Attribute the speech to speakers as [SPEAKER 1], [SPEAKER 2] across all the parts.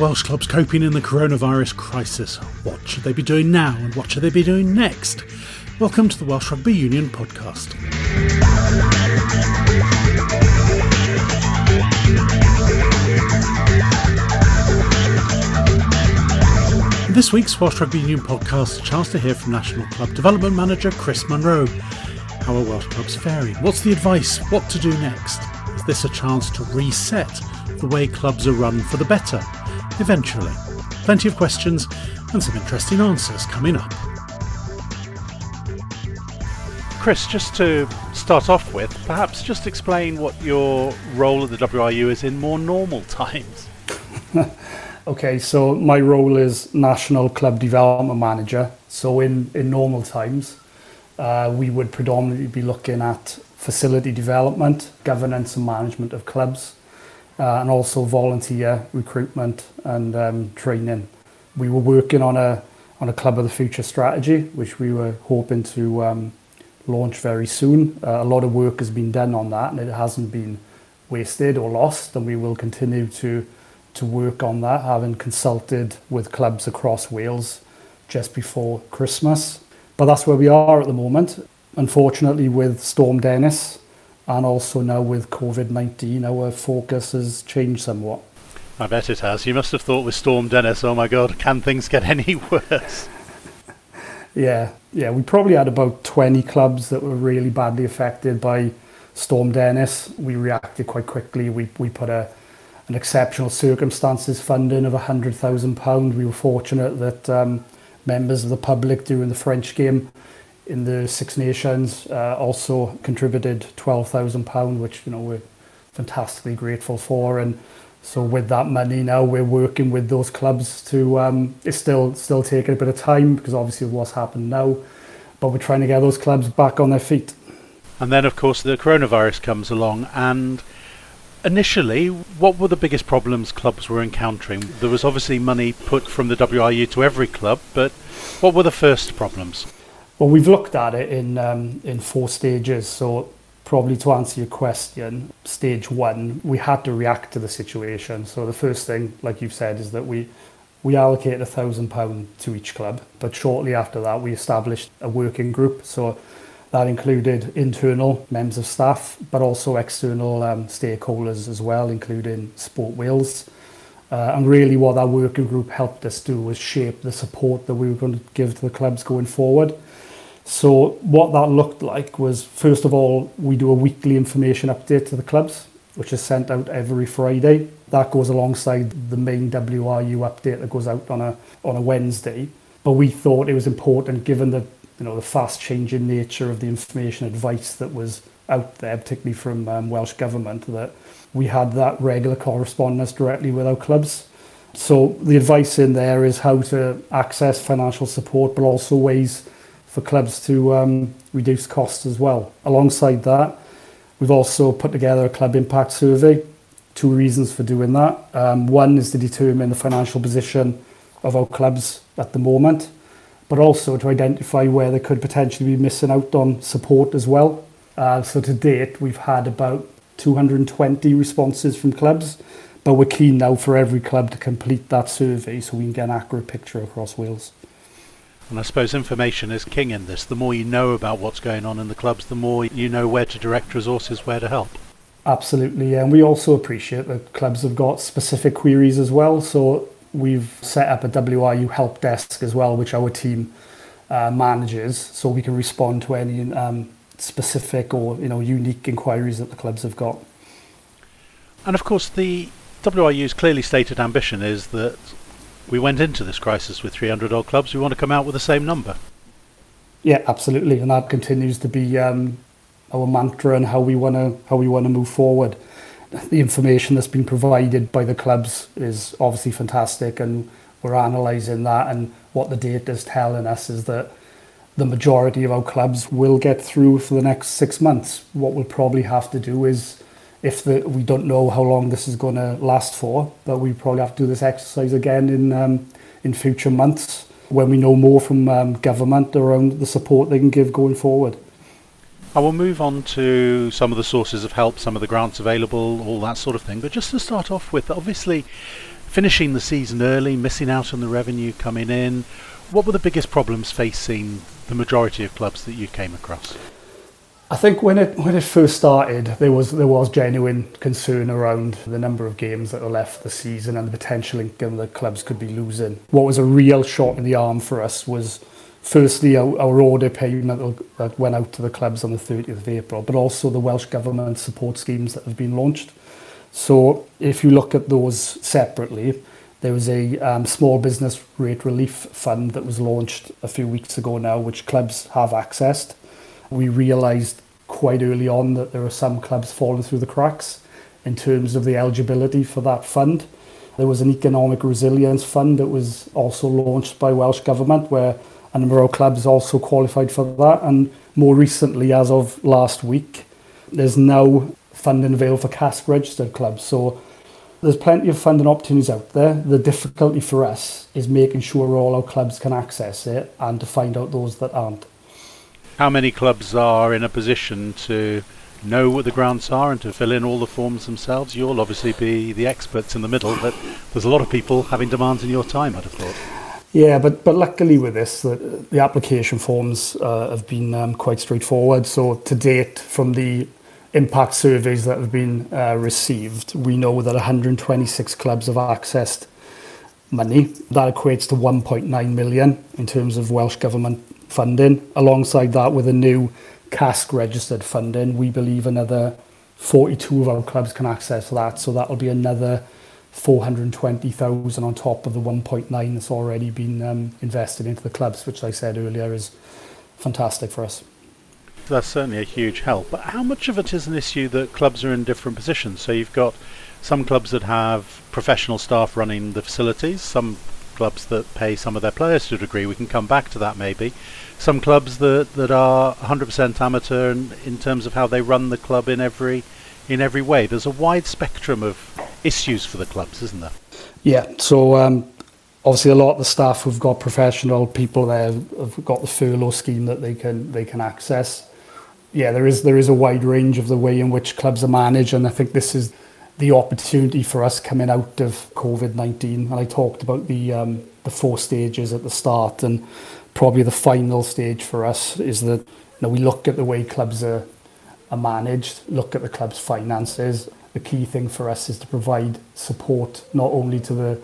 [SPEAKER 1] Welsh clubs coping in the coronavirus crisis? What should they be doing now and what should they be doing next? Welcome to the Welsh Rugby Union podcast. In this week's Welsh Rugby Union podcast, a chance to hear from National Club Development Manager Chris Munro. How are Welsh clubs faring? What's the advice? What to do next? Is this a chance to reset the way clubs are run for the better? Eventually. Plenty of questions and some interesting answers coming up. Chris, just to start off with, perhaps just explain what your role at the WRU is in more normal times.
[SPEAKER 2] okay, so my role is National Club Development Manager. So in, in normal times, uh, we would predominantly be looking at facility development, governance and management of clubs, uh, and also volunteer recruitment and um, training. We were working on a on a Club of the Future strategy, which we were hoping to um, launch very soon. Uh, a lot of work has been done on that, and it hasn't been wasted or lost. And we will continue to to work on that, having consulted with clubs across Wales just before Christmas. But that's where we are at the moment. Unfortunately, with Storm Dennis and also now with COVID 19, our focus has changed somewhat.
[SPEAKER 1] I bet it has. You must have thought with Storm Dennis, oh my God, can things get any worse?
[SPEAKER 2] yeah, yeah. We probably had about 20 clubs that were really badly affected by Storm Dennis. We reacted quite quickly. We, we put a, an exceptional circumstances funding of £100,000. We were fortunate that um, members of the public during the French game in the Six Nations uh, also contributed £12,000, which you know we're fantastically grateful for. And so with that money now, we're working with those clubs to. Um, it's still still taking a bit of time because obviously what's happened now, but we're trying to get those clubs back on their feet.
[SPEAKER 1] And then, of course, the coronavirus comes along and initially, what were the biggest problems clubs were encountering? There was obviously money put from the WRU to every club, but what were the first problems?
[SPEAKER 2] Well, we've looked at it in um, in four stages. So, probably to answer your question, stage one, we had to react to the situation. So, the first thing, like you've said, is that we we allocated a thousand pound to each club. But shortly after that, we established a working group. So that included internal members of staff, but also external um, stakeholders as well, including Sport Wales. Uh, and really what that working group helped us do was shape the support that we were going to give to the clubs going forward. So what that looked like was, first of all, we do a weekly information update to the clubs, which is sent out every Friday. That goes alongside the main WRU update that goes out on a, on a Wednesday. But we thought it was important, given the you know the fast changing nature of the information advice that was out there, particularly from um, Welsh Government, that we had that regular correspondence directly with our clubs. So the advice in there is how to access financial support, but also ways for clubs to um, reduce costs as well. Alongside that, we've also put together a club impact survey. Two reasons for doing that. Um, one is to determine the financial position of our clubs at the moment but also to identify where they could potentially be missing out on support as well. Uh, so to date, we've had about 220 responses from clubs, but we're keen now for every club to complete that survey so we can get an accurate picture across Wales.
[SPEAKER 1] And I suppose information is king in this. The more you know about what's going on in the clubs, the more you know where to direct resources, where to help.
[SPEAKER 2] Absolutely, and we also appreciate that clubs have got specific queries as well. So We've set up a WRU help desk as well, which our team uh, manages, so we can respond to any um, specific or you know unique inquiries that the clubs have got.
[SPEAKER 1] And of course, the WRU's clearly stated ambition is that we went into this crisis with 300 odd clubs. We want to come out with the same number.
[SPEAKER 2] Yeah, absolutely, and that continues to be um, our mantra and how we want to how we want to move forward the information that's been provided by the clubs is obviously fantastic and we're analysing that and what the data is telling us is that the majority of our clubs will get through for the next six months. What we'll probably have to do is, if the, we don't know how long this is going to last for, but we probably have to do this exercise again in um, in future months when we know more from um, government around the support they can give going forward.
[SPEAKER 1] I will move on to some of the sources of help, some of the grants available, all that sort of thing. But just to start off with, obviously, finishing the season early, missing out on the revenue coming in. What were the biggest problems facing the majority of clubs that you came across?
[SPEAKER 2] I think when it when it first started, there was there was genuine concern around the number of games that were left the season and the potential income that clubs could be losing. What was a real shot in the arm for us was firstly our, our order payment that went out to the clubs on the 30th of April, but also the Welsh Government support schemes that have been launched. So if you look at those separately, there was a um, small business rate relief fund that was launched a few weeks ago now, which clubs have accessed we realised quite early on that there are some clubs falling through the cracks in terms of the eligibility for that fund. There was an economic resilience fund that was also launched by Welsh Government where a number of clubs also qualified for that. And more recently, as of last week, there's now funding available for CASC registered clubs. So there's plenty of funding opportunities out there. The difficulty for us is making sure all our clubs can access it and to find out those that aren't
[SPEAKER 1] how many clubs are in a position to know what the grants are and to fill in all the forms themselves? You'll obviously be the experts in the middle, but there's a lot of people having demands in your time, I'd have thought.
[SPEAKER 2] Yeah, but but luckily with this, the, the application forms uh, have been um, quite straightforward. So to date, from the impact surveys that have been uh, received, we know that 126 clubs have accessed money. That equates to 1.9 million in terms of Welsh Government funding. Alongside that, with a new CASC registered funding, we believe another 42 of our clubs can access that. So that'll be another 420,000 on top of the 1.9 that's already been um, invested into the clubs, which I said earlier is fantastic for us.
[SPEAKER 1] That's certainly a huge help. But how much of it is an issue that clubs are in different positions? So you've got some clubs that have professional staff running the facilities, some clubs that pay some of their players to a degree. We can come back to that maybe. Some clubs that, that are 100% amateur in, terms of how they run the club in every in every way. There's a wide spectrum of issues for the clubs, isn't there?
[SPEAKER 2] Yeah. So um, obviously, a lot of the staff who've got professional people there have got the furlough scheme that they can they can access. Yeah, there is there is a wide range of the way in which clubs are managed, and I think this is the opportunity for us coming out of COVID nineteen. And I talked about the um, the four stages at the start, and probably the final stage for us is that you know, we look at the way clubs are are managed, look at the club's finances. The key thing for us is to provide support not only to the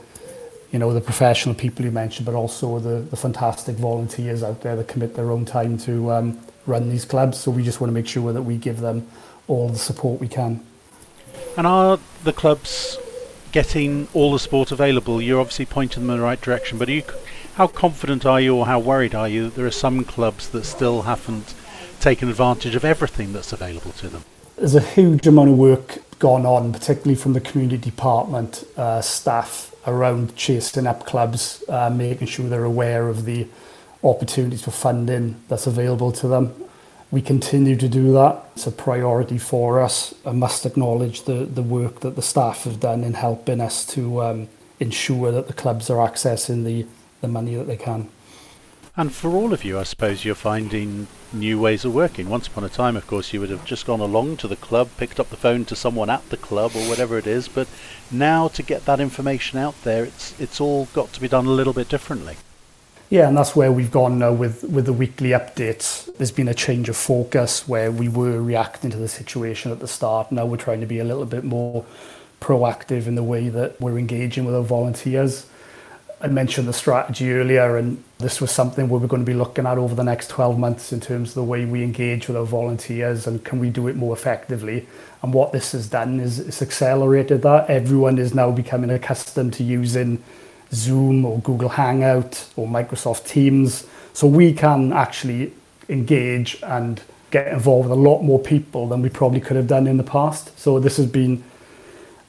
[SPEAKER 2] you know the professional people you mentioned, but also the, the fantastic volunteers out there that commit their own time to um, run these clubs. So we just want to make sure that we give them all the support we can.
[SPEAKER 1] And are the clubs getting all the sport available? You're obviously pointing them in the right direction, but you, how confident are you or how worried are you that there are some clubs that still haven't taken advantage of everything that's available to them?
[SPEAKER 2] There's a huge amount of work gone on, particularly from the community department uh, staff around chasing up clubs, uh, making sure they're aware of the opportunities for funding that's available to them. We continue to do that. It's a priority for us. I must acknowledge the, the work that the staff have done in helping us to um, ensure that the clubs are accessing the, the money that they can.
[SPEAKER 1] And for all of you, I suppose you're finding new ways of working. Once upon a time, of course, you would have just gone along to the club, picked up the phone to someone at the club or whatever it is. But now, to get that information out there, it's it's all got to be done a little bit differently.
[SPEAKER 2] Yeah, and that's where we've gone now with, with the weekly updates. There's been a change of focus where we were reacting to the situation at the start. Now we're trying to be a little bit more proactive in the way that we're engaging with our volunteers. I mentioned the strategy earlier, and this was something we are going to be looking at over the next 12 months in terms of the way we engage with our volunteers and can we do it more effectively. And what this has done is it's accelerated that. Everyone is now becoming accustomed to using Zoom or Google Hangout or Microsoft Teams. So we can actually engage and get involved with a lot more people than we probably could have done in the past. So this has been,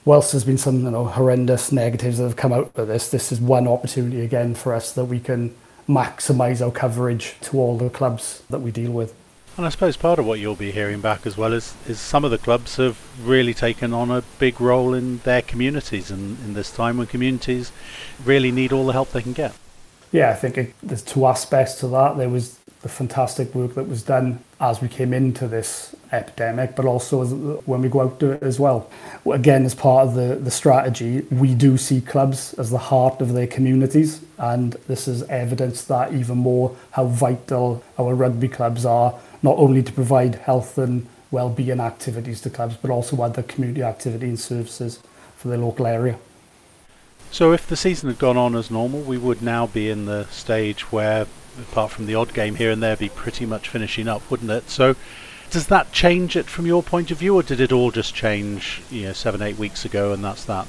[SPEAKER 2] whilst there's been some you know, horrendous negatives that have come out of this, this is one opportunity again for us that we can maximise our coverage to all the clubs that we deal with.
[SPEAKER 1] And I suppose part of what you'll be hearing back as well is, is some of the clubs have really taken on a big role in their communities and in this time when communities really need all the help they can get.
[SPEAKER 2] Yeah, I think it, there's two aspects to that. There was the fantastic work that was done as we came into this epidemic, but also when we go out to it as well. Again, as part of the, the strategy, we do see clubs as the heart of their communities, and this is evidence that even more how vital our rugby clubs are, not only to provide health and well-being activities to clubs, but also other community activity and services for the local area.
[SPEAKER 1] So if the season had gone on as normal, we would now be in the stage where, apart from the odd game here and there, be pretty much finishing up, wouldn't it? So does that change it from your point of view, or did it all just change, you know, seven, eight weeks ago, and that's that?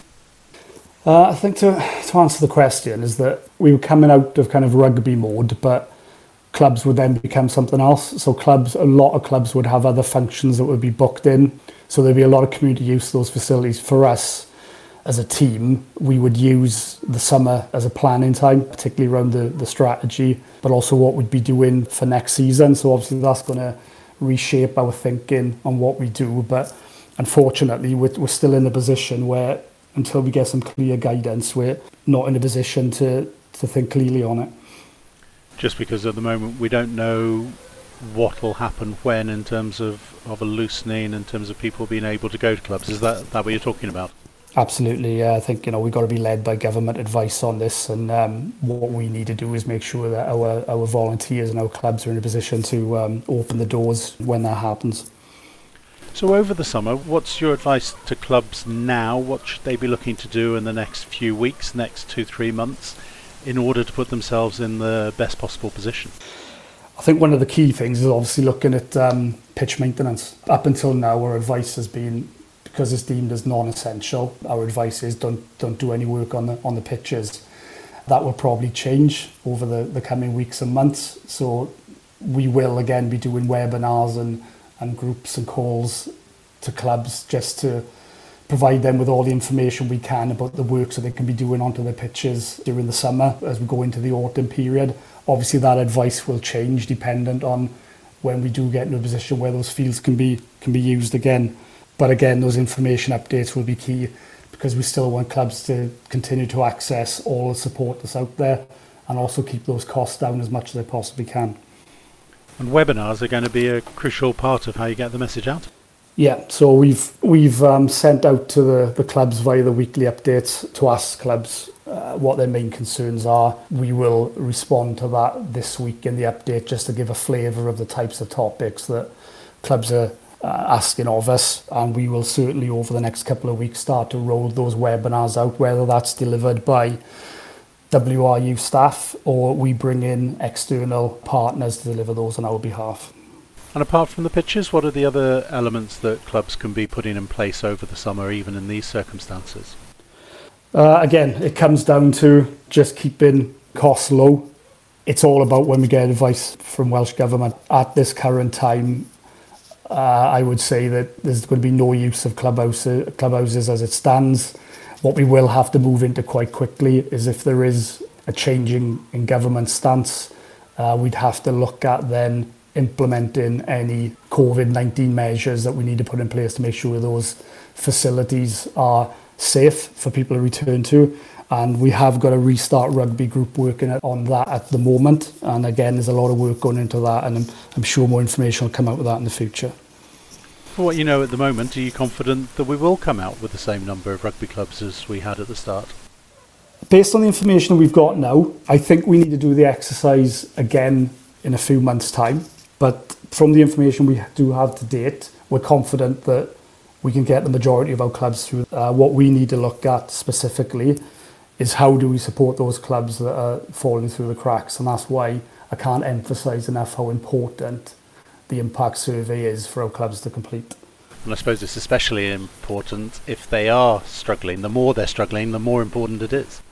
[SPEAKER 2] Uh, I think to, to answer the question is that we were coming out of kind of rugby mode, but clubs would then become something else. So clubs, a lot of clubs would have other functions that would be booked in. So there'd be a lot of community use of those facilities. For us, as a team, we would use the summer as a planning time, particularly around the, the strategy, but also what we'd be doing for next season. So obviously that's going to reshape our thinking on what we do. But unfortunately, we're, we're still in a position where until we get some clear guidance, we're not in a position to, to think clearly on it.
[SPEAKER 1] Just because at the moment we don't know what will happen when in terms of, of a loosening, in terms of people being able to go to clubs. Is that, that what you're talking about?
[SPEAKER 2] Absolutely, yeah. I think you know we've got to be led by government advice on this, and um, what we need to do is make sure that our our volunteers and our clubs are in a position to um, open the doors when that happens.
[SPEAKER 1] So over the summer, what's your advice to clubs now? What should they be looking to do in the next few weeks, next two three months, in order to put themselves in the best possible position?
[SPEAKER 2] I think one of the key things is obviously looking at um, pitch maintenance. Up until now, our advice has been because it's deemed as non-essential. Our advice is don't don't do any work on the on the pitches. That will probably change over the, the coming weeks and months. So we will again be doing webinars and, and groups and calls to clubs just to provide them with all the information we can about the work so they can be doing onto the pitches during the summer as we go into the autumn period. Obviously that advice will change dependent on when we do get into a position where those fields can be can be used again. But again, those information updates will be key because we still want clubs to continue to access all the support that's out there and also keep those costs down as much as they possibly can.
[SPEAKER 1] And webinars are going to be a crucial part of how you get the message out.
[SPEAKER 2] Yeah, so we've we've um, sent out to the, the clubs via the weekly updates to ask clubs uh, what their main concerns are. We will respond to that this week in the update just to give a flavour of the types of topics that clubs are uh, asking of us and we will certainly over the next couple of weeks start to roll those webinars out whether that's delivered by WRU staff or we bring in external partners to deliver those on our behalf.
[SPEAKER 1] And apart from the pitches, what are the other elements that clubs can be putting in place over the summer, even in these circumstances?
[SPEAKER 2] Uh, again, it comes down to just keeping costs low. It's all about when we get advice from Welsh Government. At this current time, uh, I would say that there's going to be no use of clubhouses, clubhouses as it stands. What we will have to move into quite quickly is if there is a changing in government stance, uh, we'd have to look at then implementing any COVID-19 measures that we need to put in place to make sure those facilities are safe for people to return to. And we have got a restart rugby group working on that at the moment. And again, there's a lot of work going into that, and I'm, I'm sure more information will come out with that in the future.
[SPEAKER 1] For what you know at the moment, are you confident that we will come out with the same number of rugby clubs as we had at the start?
[SPEAKER 2] Based on the information we've got now, I think we need to do the exercise again in a few months' time. But from the information we do have to date, we're confident that we can get the majority of our clubs through. Uh, what we need to look at specifically is how do we support those clubs that are falling through the cracks, and that's why I can't emphasise enough how important the impact survey is for our clubs to complete.
[SPEAKER 1] And I suppose it's especially important if they are struggling. The more they're struggling, the more important it is.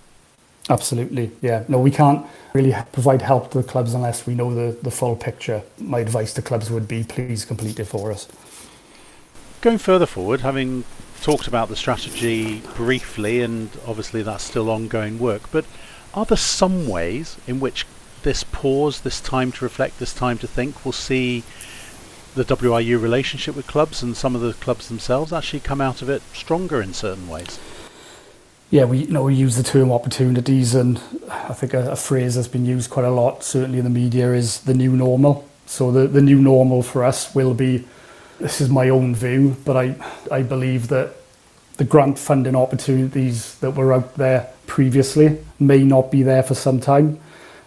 [SPEAKER 2] Absolutely, yeah. No, we can't really provide help to the clubs unless we know the, the full picture. My advice to clubs would be please complete it for us.
[SPEAKER 1] Going further forward, having talked about the strategy briefly, and obviously that's still ongoing work, but are there some ways in which this pause, this time to reflect, this time to think will see the WRU relationship with clubs and some of the clubs themselves actually come out of it stronger in certain ways?
[SPEAKER 2] Yeah, we you know we use the term opportunities, and I think a, a, phrase that's been used quite a lot, certainly in the media, is the new normal. So the the new normal for us will be. This is my own view, but I I believe that the grant funding opportunities that were out there previously may not be there for some time.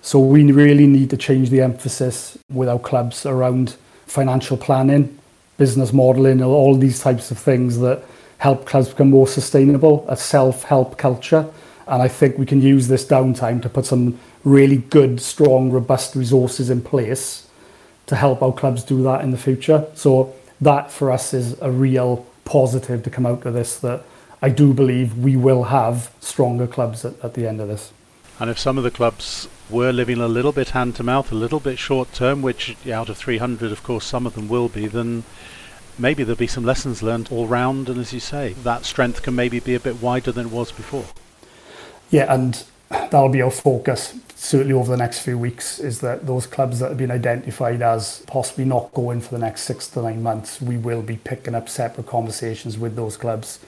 [SPEAKER 2] So we really need to change the emphasis with our clubs around financial planning, business modelling, all these types of things that help clubs become more sustainable, a self-help culture. And I think we can use this downtime to put some really good, strong, robust resources in place to help our clubs do that in the future. So that for us is a real positive to come out of this that I do believe we will have stronger clubs at, at the end of this.
[SPEAKER 1] And if some of the clubs were living a little bit hand to mouth, a little bit short term, which out of 300, of course, some of them will be, then maybe there'll be some lessons learned all round. And as you say, that strength can maybe be a bit wider than it was before.
[SPEAKER 2] Yeah, and that'll be our focus certainly over the next few weeks is that those clubs that have been identified as possibly not going for the next six to nine months, we will be picking up separate conversations with those clubs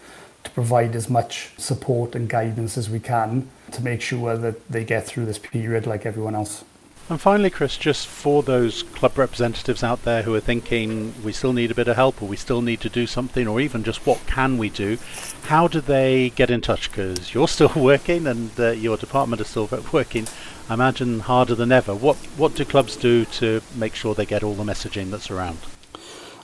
[SPEAKER 2] to provide as much support and guidance as we can to make sure that they get through this period like everyone else.
[SPEAKER 1] And finally, Chris, just for those club representatives out there who are thinking we still need a bit of help or we still need to do something or even just what can we do, how do they get in touch? Because you're still working and uh, your department is still working, I imagine harder than ever. What, what do clubs do to make sure they get all the messaging that's around?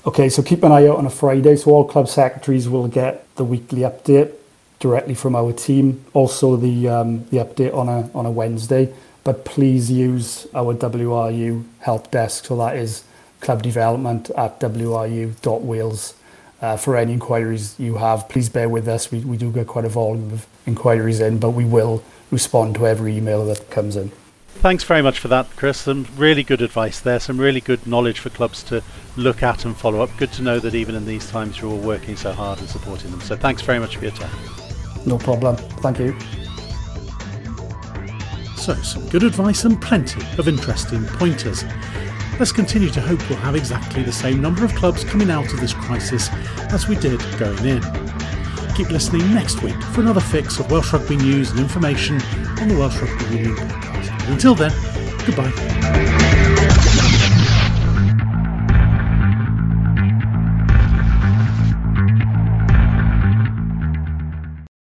[SPEAKER 2] Okay, so keep an eye out on a Friday. So all club secretaries will get the weekly update directly from our team. Also the um, the update on a on a Wednesday. But please use our WRU help desk. So that is club development at wru.wales. Uh, for any inquiries you have, please bear with us. We, we do get quite a volume of inquiries in, but we will respond to every email that comes in.
[SPEAKER 1] Thanks very much for that, Chris. Some really good advice there, some really good knowledge for clubs to look at and follow up. Good to know that even in these times you're all working so hard and supporting them. So thanks very much for your time.
[SPEAKER 2] No problem. Thank you.
[SPEAKER 1] So, some good advice and plenty of interesting pointers. Let's continue to hope we'll have exactly the same number of clubs coming out of this crisis as we did going in. Keep listening next week for another fix of Welsh Rugby news and information on the Welsh Rugby Union podcast. Until then, goodbye.